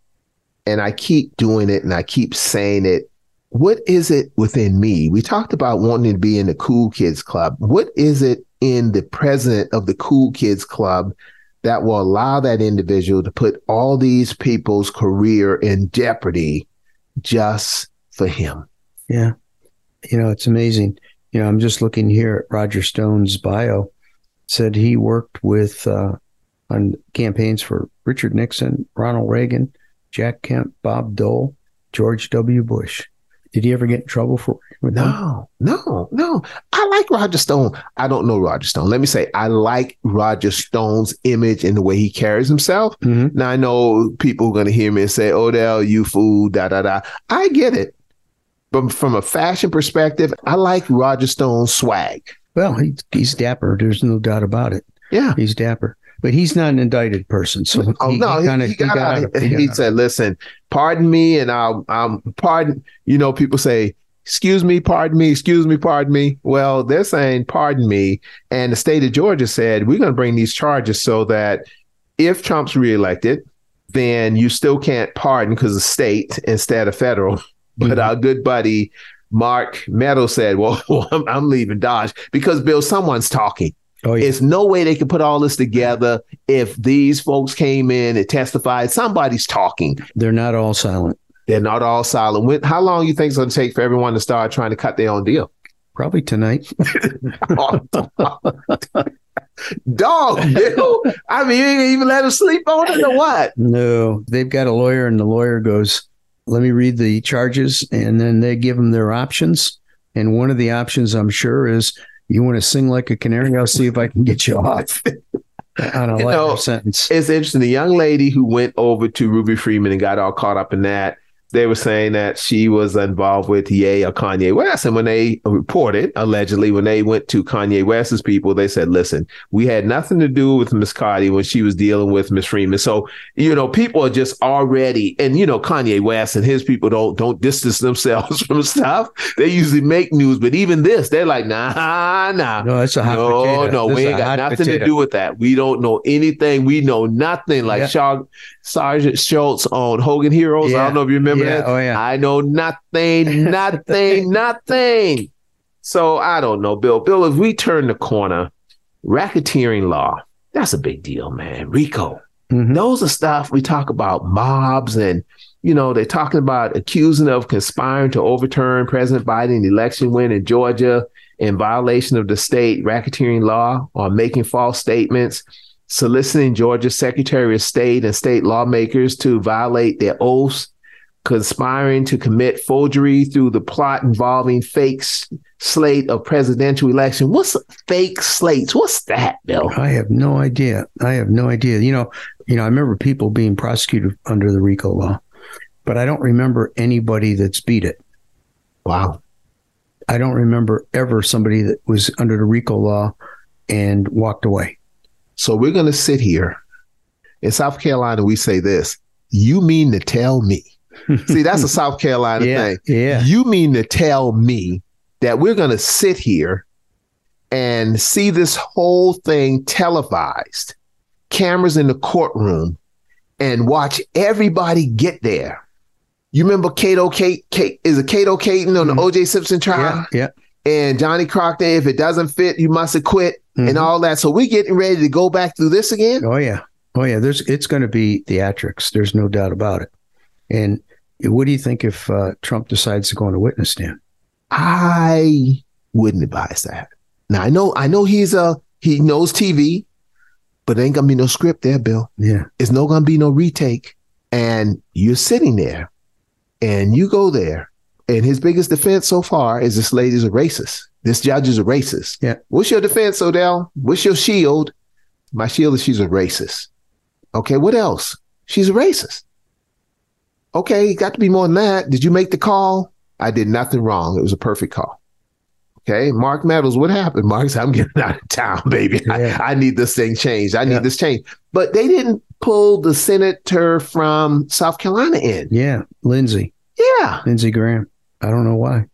S2: and I keep doing it and I keep saying it. What is it within me? We talked about wanting to be in the cool kids club. What is it in the president of the cool kids club that will allow that individual to put all these people's career in jeopardy just for him?
S3: Yeah. You know, it's amazing. You know, I'm just looking here at Roger Stone's bio. It said he worked with uh, on campaigns for Richard Nixon, Ronald Reagan, Jack Kemp, Bob Dole, George W. Bush. Did he ever get in trouble for with them?
S2: No, no, no. I like Roger Stone. I don't know Roger Stone. Let me say, I like Roger Stone's image and the way he carries himself.
S3: Mhm.
S2: Now I know people are going to hear me and say, "Odell, you fool," da da da. I get it, but from a fashion perspective, I like Roger Stone's swag.
S3: Well, he, he's dapper. There's no doubt about it.
S2: Yeah.
S3: He's dapper, but he's not an indicted person. So
S2: Oh
S3: he,
S2: no,
S3: he,
S2: he,
S3: kinda,
S2: he got,
S3: out
S2: out.
S3: of-
S2: He,
S3: he got
S2: said, "Listen, pardon me," and I'll, um, pardon. You know, people say, "Excuse me, pardon me, excuse me, pardon me." Well, they're saying, "Pardon me," and the state of Georgia said, "We're going to bring these charges so that if Trump's reelected, then you still can't pardon because of state instead of federal." <laughs> But
S3: Mhm.
S2: our good buddy Mark Meadows said, "Well, <laughs> I'm, I'm leaving Dodge because Bill, someone's talking."
S3: Oh, yeah.
S2: There's no way they could put all this together if these folks came in and testified. Somebody's talking.
S3: They're not all silent.
S2: They're not all silent. When, how long you think it's going to take for everyone to start trying to cut their own deal?
S3: Probably tonight. <laughs>
S2: Dog, Bill. I mean, you ain't even let them sleep on it or what?
S3: No, they've got a lawyer, and the lawyer goes, "Let me read the charges," and then they give them their options. And one of the options, I'm sure, is you want to sing like a canary. I'll see if I can get you off on a
S2: You know,
S3: sentence.
S2: It's interesting. The young lady who went over to Ruby Freeman and got all caught up in that, they were saying that she was involved with Ye or Kanye West. And when they reported, allegedly, when they went to Kanye West's people, they said, listen, we had nothing to do with Miss Cardi when she was dealing with Miss Freeman. So, you know, people are just already, and you know, Kanye West and his people don't don't distance themselves <laughs> from stuff. They usually make news, but even this, they're like, nah, nah.
S3: No, it's a hot
S2: no,
S3: potato.
S2: no,
S3: This
S2: we ain't got nothing
S3: potato.
S2: to do with that. We don't know anything. We know nothing. Like
S3: Yeah.
S2: Sergeant Schultz on Hogan Heroes. I don't know if you remember
S3: Yeah,
S2: that.
S3: oh, yeah.
S2: I know nothing, nothing, <laughs> nothing. So I don't know, Bill. Bill, if we turn the corner, racketeering law, that's a big deal, man. RICO.
S3: Mhm.
S2: Those are stuff we talk about mobs and you know, they're talking about accusing of conspiring to overturn President Biden's election win in Georgia in violation of the state racketeering law or making false statements, soliciting Georgia's Secretary of State and state lawmakers to violate their oaths, conspiring to commit forgery through the plot involving fake slate of presidential election. What's fake slates? What's that, Bill?
S3: I have no idea. I have no idea. You know, you know, I remember people being prosecuted under the RICO law, but I don't remember anybody that's beat it.
S2: Wow.
S3: I don't remember ever somebody that was under the RICO law and walked away.
S2: So we're going to sit here. In South Carolina, we say this You mean to tell me? <laughs> See, that's a South Carolina
S3: yeah,
S2: thing.
S3: yeah,
S2: You mean to tell me that we're going to sit here and see this whole thing televised, cameras in the courtroom, and watch everybody get there? You remember Kato Kate, Kate is it Kato Caton on the
S3: Mhm.
S2: OJ Simpson trial?
S3: yeah, yeah.
S2: And Johnny Crockett, if it doesn't fit, you must acquit and
S3: Mhm.
S2: all that. So we're getting ready to go back through this again.
S3: Oh yeah, oh yeah. There's it's going to be theatrics. There's no doubt about it. And what do you think if uh, Trump decides to go on a witness stand?
S2: I wouldn't advise that. Now I know I know he's a he knows TV, but there ain't gonna be no script there, Bill.
S3: Yeah,
S2: It's no gonna be no retake. And you're sitting there and you go there, and his biggest defense so far is this lady's a racist. This judge is a racist.
S3: Yeah.
S2: What's your defense, Odell? What's your shield? My shield is she's a racist. Okay, what else? She's a racist. Okay, got to be more than that. Did you make the call? I did nothing wrong. It was a perfect call. Okay, Mark Meadows, what happened? <laughs> Mark I'm getting out of town, baby.
S3: Yeah.
S2: I, I need this thing changed. I need
S3: Yeah.
S2: this change. But they didn't pull the senator from South Carolina in.
S3: yeah. Lindsey,
S2: Yeah.
S3: Lindsey Graham. I don't know why.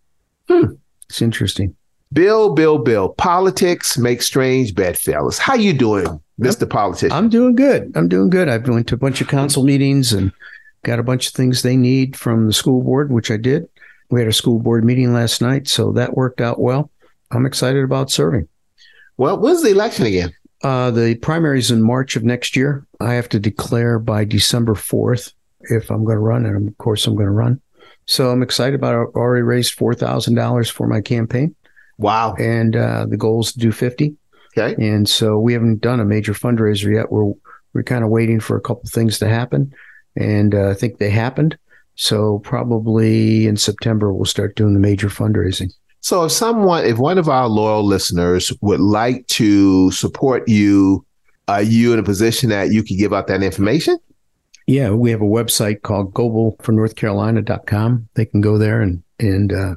S2: Hmm.
S3: It's interesting.
S2: Bill, Bill, Bill. Politics make strange bedfellows. How you doing, Mr. Politician?
S3: I'm doing good. I'm doing good. I've went to a bunch of council meetings and got a bunch of things they need from the school board, which I did. We had a school board meeting last night, so that worked out well. I'm excited about serving.
S2: well, when's the election again?
S3: Uh, the primaries in March of next year. I have to declare by December 4th if I'm going to run, and of course I'm going to run. So I'm excited about. it. I've already raised four thousand dollars for my campaign,
S2: Wow.
S3: and uh, the goal is to do fifty.
S2: Okay.
S3: And so we haven't done a major fundraiser yet. We're we're kind of waiting for a couple things to happen, and uh, I think they happened. So probably in September we'll start doing the major fundraising.
S2: So if someone, if one of our loyal listeners would like to support you, are you in a position that you could give out that information?
S3: Yeah, we have a website called goebelfornorthcarolina.com. They can go there and and, uh,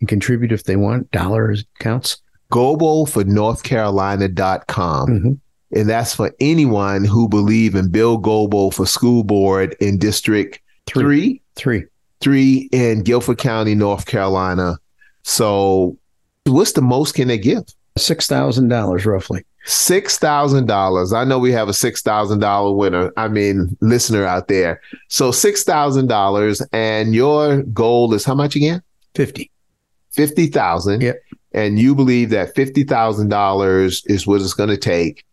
S3: and contribute if they want. Dollars counts.
S2: Goebel for NorthCarolina.com.
S3: hmm
S2: And that's for anyone who believe in Bill Goebel for school board in District
S3: Three.
S2: three,
S3: Three.
S2: three in Guilford County, North Carolina. So what's the most can they give?
S3: Six thousand dollars roughly.
S2: Six thousand dollars. I know we have a six thousand dollar winner. I mean, listener out there. So six thousand dollars, and your goal is how much again?
S3: Fifty.
S2: Fifty thousand.
S3: Yep.
S2: And you believe that fifty thousand dollars is what it's going to take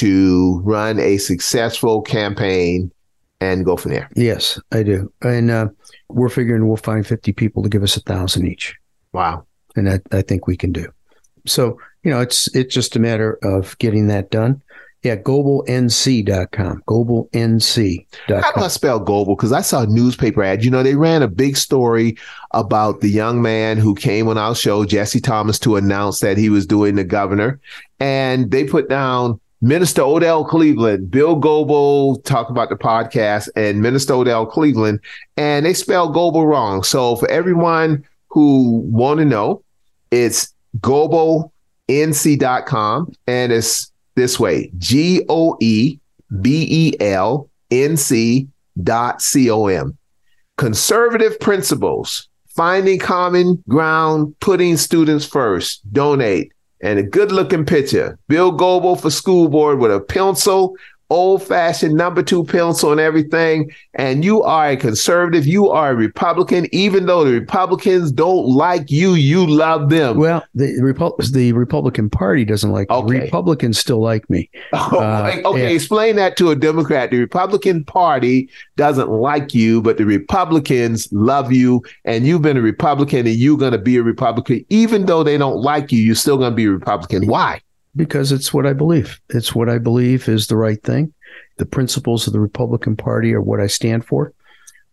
S2: to run a successful campaign and go from there.
S3: Yes, I do. And uh, we're figuring we'll find fifty people to give us a thousand each.
S2: Wow.
S3: and that I think we can do. So, you know, it's it's just a matter of getting that done. Yeah, goebelnc.com.
S2: How do I spell Goebel? Because I saw a newspaper ad. You know, they ran a big story about the young man who came on our show, Jesse Thomas, to announce that he was doing the governor. And they put down Minister Odell Cleveland, Bill Goebel talk about the podcast, and Minister Odell Cleveland, and they spell Goebel wrong. So for everyone who want to know, it's goebelnc.com, and it's this way: G O E B E L N C dot C O M. Conservative principles, finding common ground, putting students first, donate, and a good looking picture. Bill Goebel for school board with a pencil old fashioned number two pencil and everything, and you are a conservative, you are a Republican, even though the Republicans don't like you, you love them.
S3: Well, the Repu- the Republican Party doesn't like
S2: Okay.
S3: me. Republicans still like me. <laughs>
S2: Oh,
S3: Uh,
S2: okay,
S3: yeah.
S2: explain that to a Democrat. The Republican Party doesn't like you, but the Republicans love you, and you've been a Republican, and you're going to be a Republican, even though they don't like you. You're still going to be a Republican. Why?
S3: Because it's what I believe. It's what I believe is the right thing. The principles of the Republican Party are what I stand for.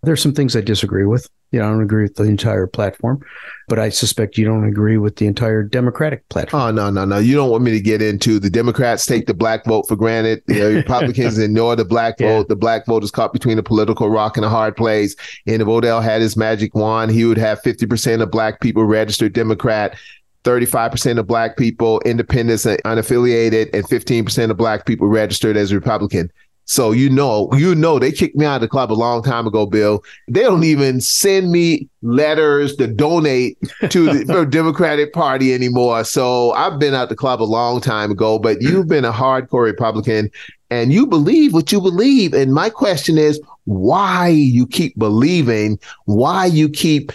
S3: There's some things I disagree with. You know, I don't agree with the entire platform, but I suspect you don't agree with the entire Democratic platform.
S2: Oh no, no, no! You don't want me to get into the Democrats take the black vote for granted. The Republicans <laughs> ignore the black
S3: Yeah.
S2: vote. The black vote is caught between a political rock and a hard place. And if Odell had his magic wand, he would have fifty percent of black people registered Democrat. 35% of black people independents and unaffiliated and 15% of black people registered as republican. So you know you know they kicked me out of the club a long time ago bill. They don't even send me letters to donate to the <laughs> democratic party anymore. So i've been out the club a long time ago but you've been a hardcore republican and you believe what you believe. And my question is why you keep believing? Why you keep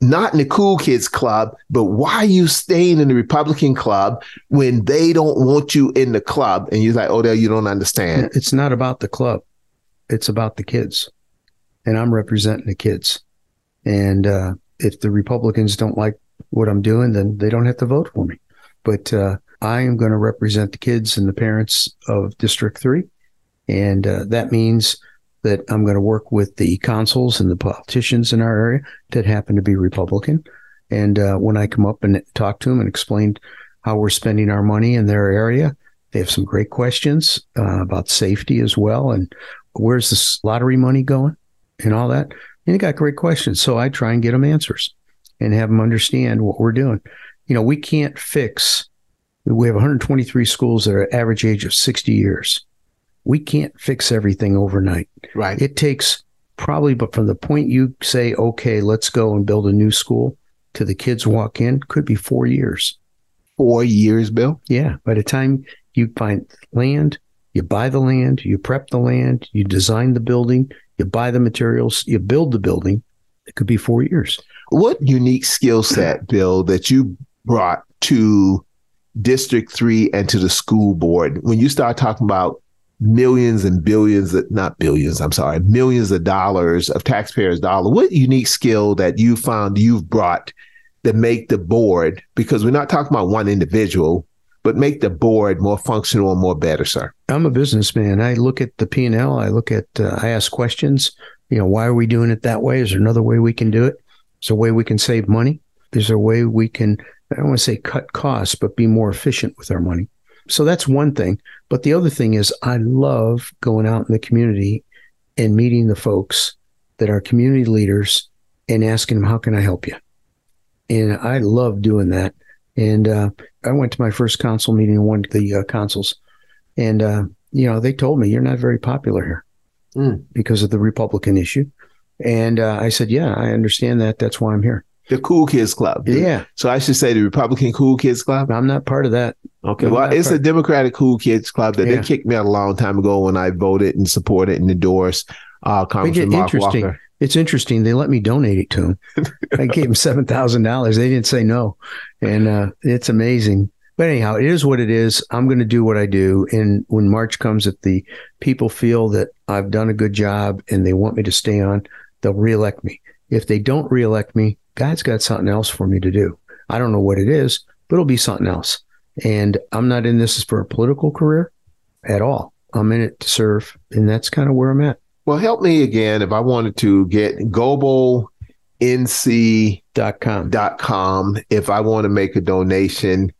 S2: not in the cool kids club, but why are you staying in the Republican club when they don't want you in the club? And you're like, Odell, you don't understand.
S3: It's not about the club. It's about the kids. And I'm representing the kids. And uh, if the Republicans don't like what I'm doing, then they don't have to vote for me. But uh, I am going to represent the kids and the parents of District 3. And uh, that means that I'm going to work with the consuls and the politicians in our area that happen to be Republican. And uh, when I come up and talk to them and explain how we're spending our money in their area, they have some great questions uh, about safety as well, and where's this lottery money going, and all that. And they got great questions, so I try and get them answers and have them understand what we're doing. You know, we can't fix. We have 123 schools that are average age of 60 years. We can't fix everything overnight.
S2: Right.
S3: It takes probably, but from the point you say, okay, let's go and build a new school to the kids walk in, could be four years.
S2: Four years, Bill.
S3: Yeah. By the time you find land, you buy the land, you prep the land, you design the building, you buy the materials, you build the building, it could be four years.
S2: What unique skill set, <clears throat> Bill, that you brought to District 3 and to the school board when you start talking about millions and billions, of, not billions, I'm sorry, millions of dollars of taxpayers' dollar? What unique skill that you found you've brought that make the board, because we're not talking about one individual, but make the board more functional and more better, sir?
S3: I'm a businessman. I look at the P and L. I look at. Uh, I ask questions. You know, why are we doing it that way? Is there another way we can do it? Is there a way we can save money? Is there a way we can? I don't want to say cut costs, but be more efficient with our money. So that's one thing. But the other thing is, I love going out in the community and meeting the folks that are community leaders and asking them, "How can I help you?" And I love doing that. And uh, I went to my first council meeting one of the uh, consuls, and uh, you know they told me you're not very popular here
S2: Mm.
S3: because of the Republican issue. And uh, I said, "Yeah, I understand that. That's why I'm here."
S2: The Cool Kids Club.
S3: Yeah,
S2: So I should say the Republican Cool Kids Club.
S3: I'm not part of that.
S2: Okay.
S3: No,
S2: Well, it's
S3: part-
S2: a Democratic Cool Kids Club that
S3: Yeah.
S2: they kicked me out a long time ago when I voted and supported and endorsed uh, Congressman Mark
S3: interesting.
S2: Walker.
S3: It's interesting. They let me donate it to them. I gave them seven thousand dollars. They didn't say no, and uh, it's amazing. But anyhow, it is what it is. I'm going to do what I do, and when March comes, if the people feel that I've done a good job and they want me to stay on, they'll reelect me. If they don't reelect me, God's got something else for me to do. I don't know what it is, but it'll be something else. And I'm not in this for a political career at all. I'm in it to serve, and that's kind of where I'm at.
S2: Well, help me again if I wanted to get
S3: goebelnc.com
S2: if I want to make a donation.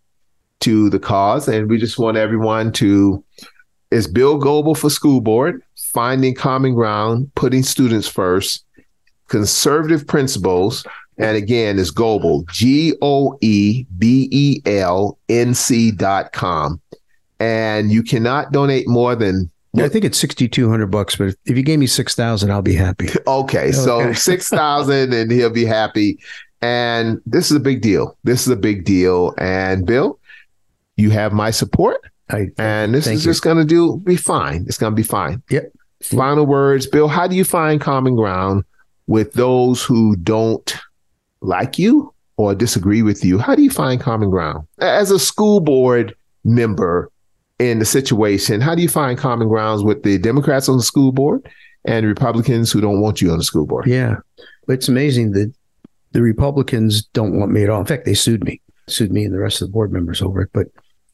S2: to the cause. And we just want everyone to, is Bill Goebel for school board, finding common ground, putting students first, conservative principles. And again, it's Goebel, G O E B E L N C dot com. And you cannot donate more than
S3: Yeah, I think it's sixty two hundred bucks, but if you gave me six thousand, I'll be happy. <laughs>
S2: Okay, so
S3: Okay. <laughs>
S2: six thousand, and he'll be happy. And this is a big deal. This is a big deal. And Bill, you have my support,
S3: I
S2: and this is
S3: you.
S2: just going to do be fine. It's going to be fine.
S3: Yep.
S2: Final words, Bill. How do you find common ground with those who don't like you or disagree with you? How do you find common ground as a school board member in the situation? How do you find common grounds with the Democrats on the school board and Republicans who don't want you on the school board?
S3: Yeah. It's amazing that the Republicans don't want me at all. In fact, they sued me, sued me and the rest of the board members over it. But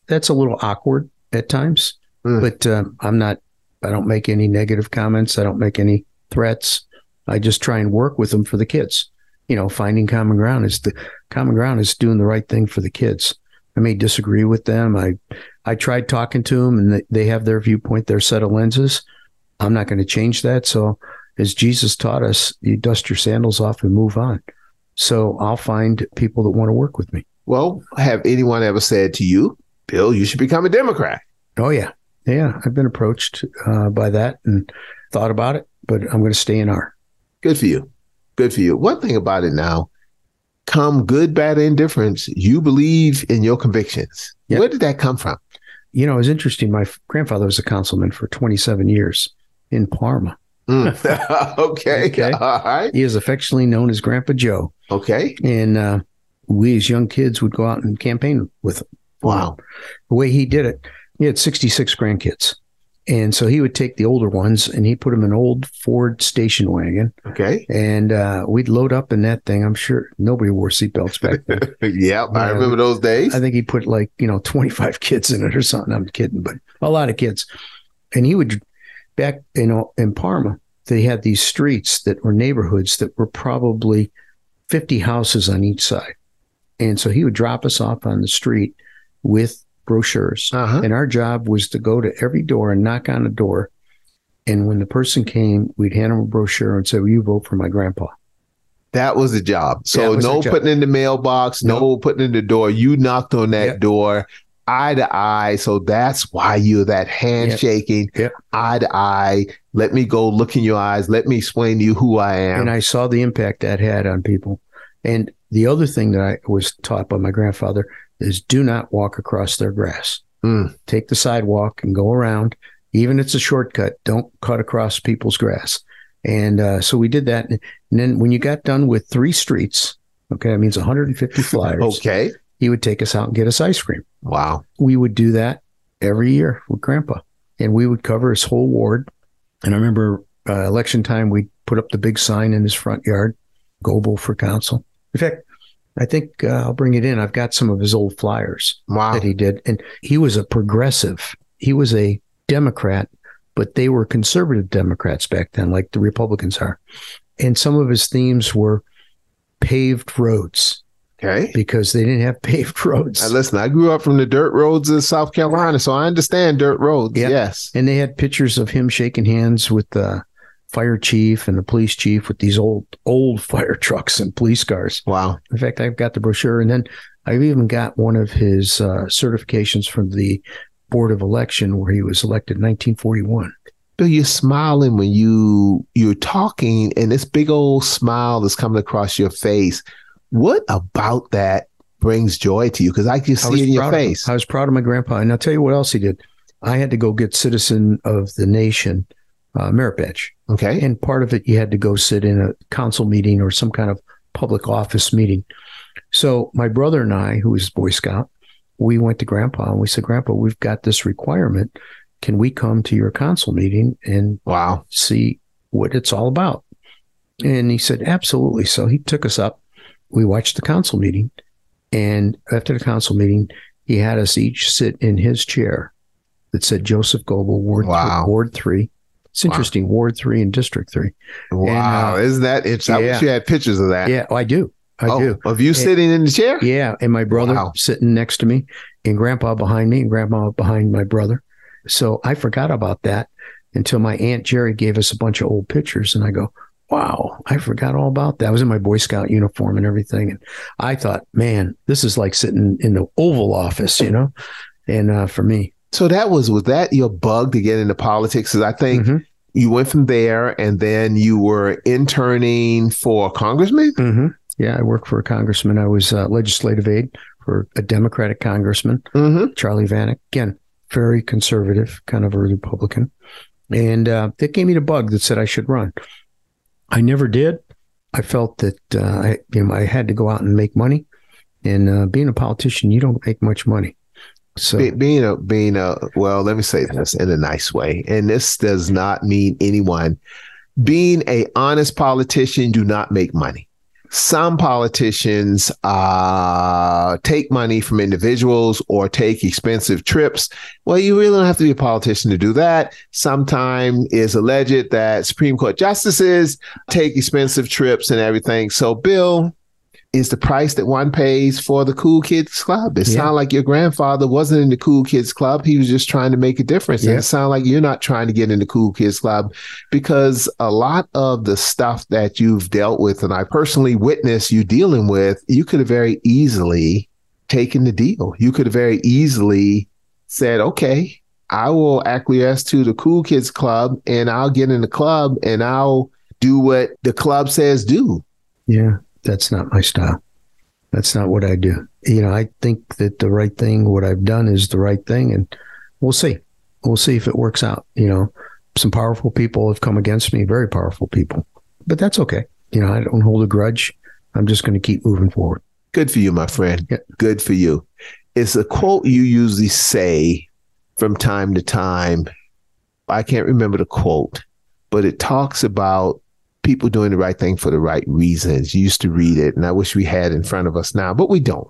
S3: that's a little awkward at times.
S2: Mm.
S3: But um, I'm not, I don't make any negative comments. I don't make any threats. I just try and work with them for the kids. You know, finding common ground is the common ground is doing the right thing for the kids. I may disagree with them. I, I tried talking to them and they, have their viewpoint, their set of lenses. I'm not going to change that. So as Jesus taught us, you dust your sandals off and move on. So I'll find people that want to work with me.
S2: Well, have anyone ever said to you, Bill, you should become a Democrat?
S3: Oh yeah, yeah. I've been approached uh, by that and thought about it, but I'm going to stay in R.
S2: Good for you. Good for you. One thing about it now, come good, bad, indifference, you believe in your convictions.
S3: Yeah.
S2: Where did that come from?
S3: You know, it was interesting. My grandfather was a councilman for 27 years in Parma.
S2: Mm. <laughs> <laughs> okay.
S3: Okay.
S2: All right.
S3: He is affectionately known as Grandpa Joe,
S2: Okay.
S3: and uh, we as young kids would go out and campaign with him.
S2: Wow.
S3: the way he did it, he had 66 grandkids. And so he would take the older ones and he put them in an old Ford station wagon
S2: Okay.
S3: and uh, we'd load up in that thing. I'm sure nobody wore seatbelts back then. <laughs>
S2: yep. I
S3: Yeah.
S2: remember those days.
S3: I think he put like, you know, 25 kids in it or something. I'm kidding, but a lot of kids. And he would, back, you know, in Parma, they had these streets that were neighborhoods that were probably 50 houses on each side. And so he would drop us off on the street with brochures.
S2: Uh-huh.
S3: And our job was to go to every door and knock on a door. And when the person came, we'd hand them a brochure and say, Will you vote for my grandpa?
S2: That was the job. So no
S3: job.
S2: putting in the mailbox, no, putting in the door. You knocked on that
S3: Yep.
S2: door eye to eye. So that's why you're that handshaking,
S3: Yep.
S2: eye to eye. Let me go look in your eyes. Let me explain to you who I am.
S3: And I saw the impact that had on people. And the other thing that I was taught by my grandfather is do not walk across their grass.
S2: Mm.
S3: Take the sidewalk and go around. Even if it's a shortcut, don't cut across people's grass. And uh, so we did that. And then when you got done with three streets, okay, that means 150 <laughs> flyers,
S2: okay.
S3: he would take us out and get us ice cream.
S2: Wow.
S3: we would do that every year with grandpa and we would cover his whole ward and i remember uh, election time we'd put up the big sign in his front yard goebel for council in fact i think uh, i'll bring it in i've got some of his old flyers
S2: Wow.
S3: that he did and he was a progressive he was a democrat but they were conservative democrats back then like the republicans are and some of his themes were paved roads
S2: Okay.
S3: because they didn't have <laughs> paved roads
S2: Now, listen, I grew up from the dirt roads in South Carolina, so I understand dirt roads.
S3: Yeah.
S2: Yes.
S3: And they had pictures of him shaking hands with the fire chief and the police chief with these old, old <laughs> fire trucks and police cars.
S2: Wow.
S3: In fact, I've got the brochure. And then I've even got one of his uh, certifications from the Board of Election where he was elected in 1941.
S2: Bill, you're smiling when you you're talking, and this big old smile is coming across your face. What about that brings joy to you? Because I can see
S3: was
S2: it in your
S3: of
S2: face.
S3: I was proud of my grandpa. And I'll tell you what else he did. I had to go get Citizen of the Nation uh, merit badge.
S2: Okay.
S3: And part of it, you had to go sit in a council meeting or some kind of public office meeting. So my brother and I, who was Boy Scout, we went to Grandpa and we said, Grandpa, we've got this requirement. Can we come to your council meeting and
S2: Wow.
S3: see what it's all about? And he said, absolutely. So he took us up. We watched the council meeting. And after the council meeting, he had us each sit in his chair that said Joseph Goebel, Ward,
S2: Wow.
S3: three, Ward 3. It's
S2: Wow.
S3: interesting, Ward 3 and District 3.
S2: Wow.
S3: uh,
S2: Isn't that interesting? I
S3: yeah.
S2: wish you had pictures of that.
S3: Yeah, I do. I
S2: oh,
S3: do.
S2: Of you
S3: Yeah.
S2: sitting in the chair?
S3: Yeah. And my brother
S2: Wow.
S3: sitting next to me. and grandpa behind me and grandma behind my brother. So I forgot about that until my aunt Jerry gave us a bunch of old pictures. And I go, wow, I forgot all about that. I was in my Boy Scout uniform and everything. And I thought, man, this is like sitting in the Oval Office, you know? And uh, for me.
S2: So that was, was that your bug to get into politics? Because I think mm-hmm. you went from there and then you were interning for a congressman?
S3: Mm-hmm. Yeah, I worked for a congressman. I was uh, legislative aide for a Democratic congressman, mm-hmm. Charlie Vanik. Again, very conservative, kind of a Republican. And uh, that gave me the bug that said I should run. I never did. I felt that uh, I, you know, I had to go out and make money. And uh, being a politician, you don't make much money. So
S2: Be, being a being a well, let me say this in a nice way, and this does not mean anyone being a honest politician do not make money some politicians uh, take money from individuals or take expensive trips. Well, you really don't have to be a politician to do that. Sometimes it's alleged that Supreme Court justices take expensive trips and everything. So, Bill, is the price that one pays for the cool kids club. It yeah. sounds like your grandfather wasn't in the cool kids club. He was just trying to make a difference. Yeah. And it sounds like you're not trying to get in the cool kids club because a lot of the stuff that you've dealt with, and I personally witnessed you dealing with, you could have very easily taken the deal. You could have very easily said, okay, I will acquiesce to the cool kids club and I'll get in the club and I'll do what the club says do.
S3: Yeah that's not my style. That's not what I do. You know, I think that the right thing, what I've done is the right thing, and we'll see. We'll see if it works out. You know, some powerful people have come against me, very powerful people, but that's okay. You know, I don't hold a grudge. I'm just going to keep moving forward.
S2: Good for you, my friend. Yeah. Good for you. It's a quote you usually say from time to time. I can't remember the quote, but it talks about people doing the right thing for the right reasons. You used to read it, and I wish we had in front of us now, but we don't.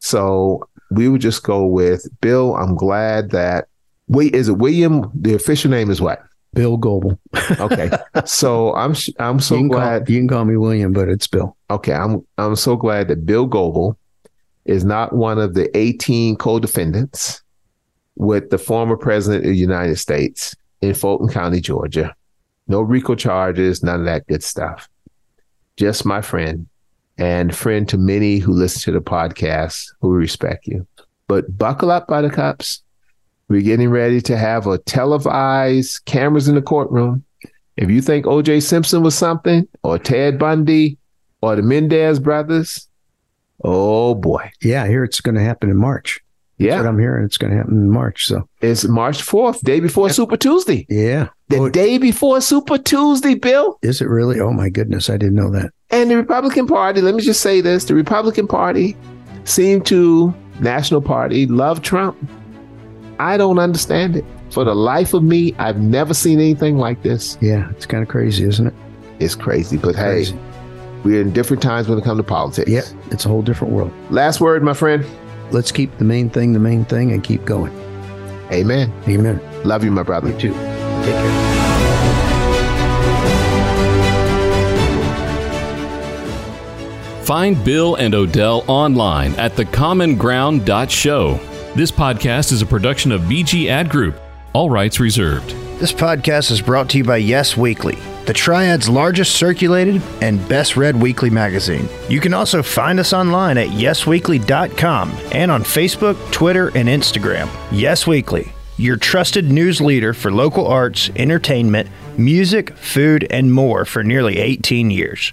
S2: So we would just go with Bill. I'm glad that wait, is it William? The official name is what?
S3: Bill Goebel.
S2: okay, <laughs> so I'm I'm so
S3: you
S2: glad
S3: call, you can call me William, but it's Bill.
S2: Okay, I'm I'm so glad that Bill Goebel is not one of the 18 co-defendants with the former president of the United States in Fulton County, Georgia, no RICO charges, none of that good stuff. Just my friend and friend to many who listen to the podcast who respect you. But buckle up, buttercups. We're getting ready to have a televised cameras in the courtroom. If you think OJ Simpson was something, or Ted Bundy, or the Mendez brothers, oh boy.
S3: Yeah, I hear it's going to happen in March. Yeah. That's what I'm hearing. It's going to happen in March. So
S2: it's March 4th, day before Super Tuesday.
S3: Yeah.
S2: The oh, day before Super Tuesday, Bill.
S3: Is it really? Oh my goodness. I didn't know that.
S2: And the Republican Party, let me just say this the Republican Party seemed to, National Party, love Trump. I don't understand it. For the life of me, I've never seen anything like this.
S3: Yeah, it's kind of crazy, isn't it?
S2: It's crazy. But it's hey, crazy. we're in different times when it comes to politics.
S3: Yeah, it's a whole different world.
S2: Last word, my friend
S3: let's keep the main thing the main thing and keep going.
S2: Amen.
S3: Amen.
S2: Love you, my brother.
S3: You too. Take care.
S1: Find Bill and Odell online at thecommonground.show. This podcast is a production of BG Ad Group. All rights reserved.
S4: This podcast is brought to you by Yes Weekly the Triad's largest circulated and best read weekly magazine. You can also find us online at yesweekly.com and on Facebook, Twitter, and Instagram. Yes Weekly, your trusted news leader for local arts, entertainment, music, food, and more for nearly 18 years.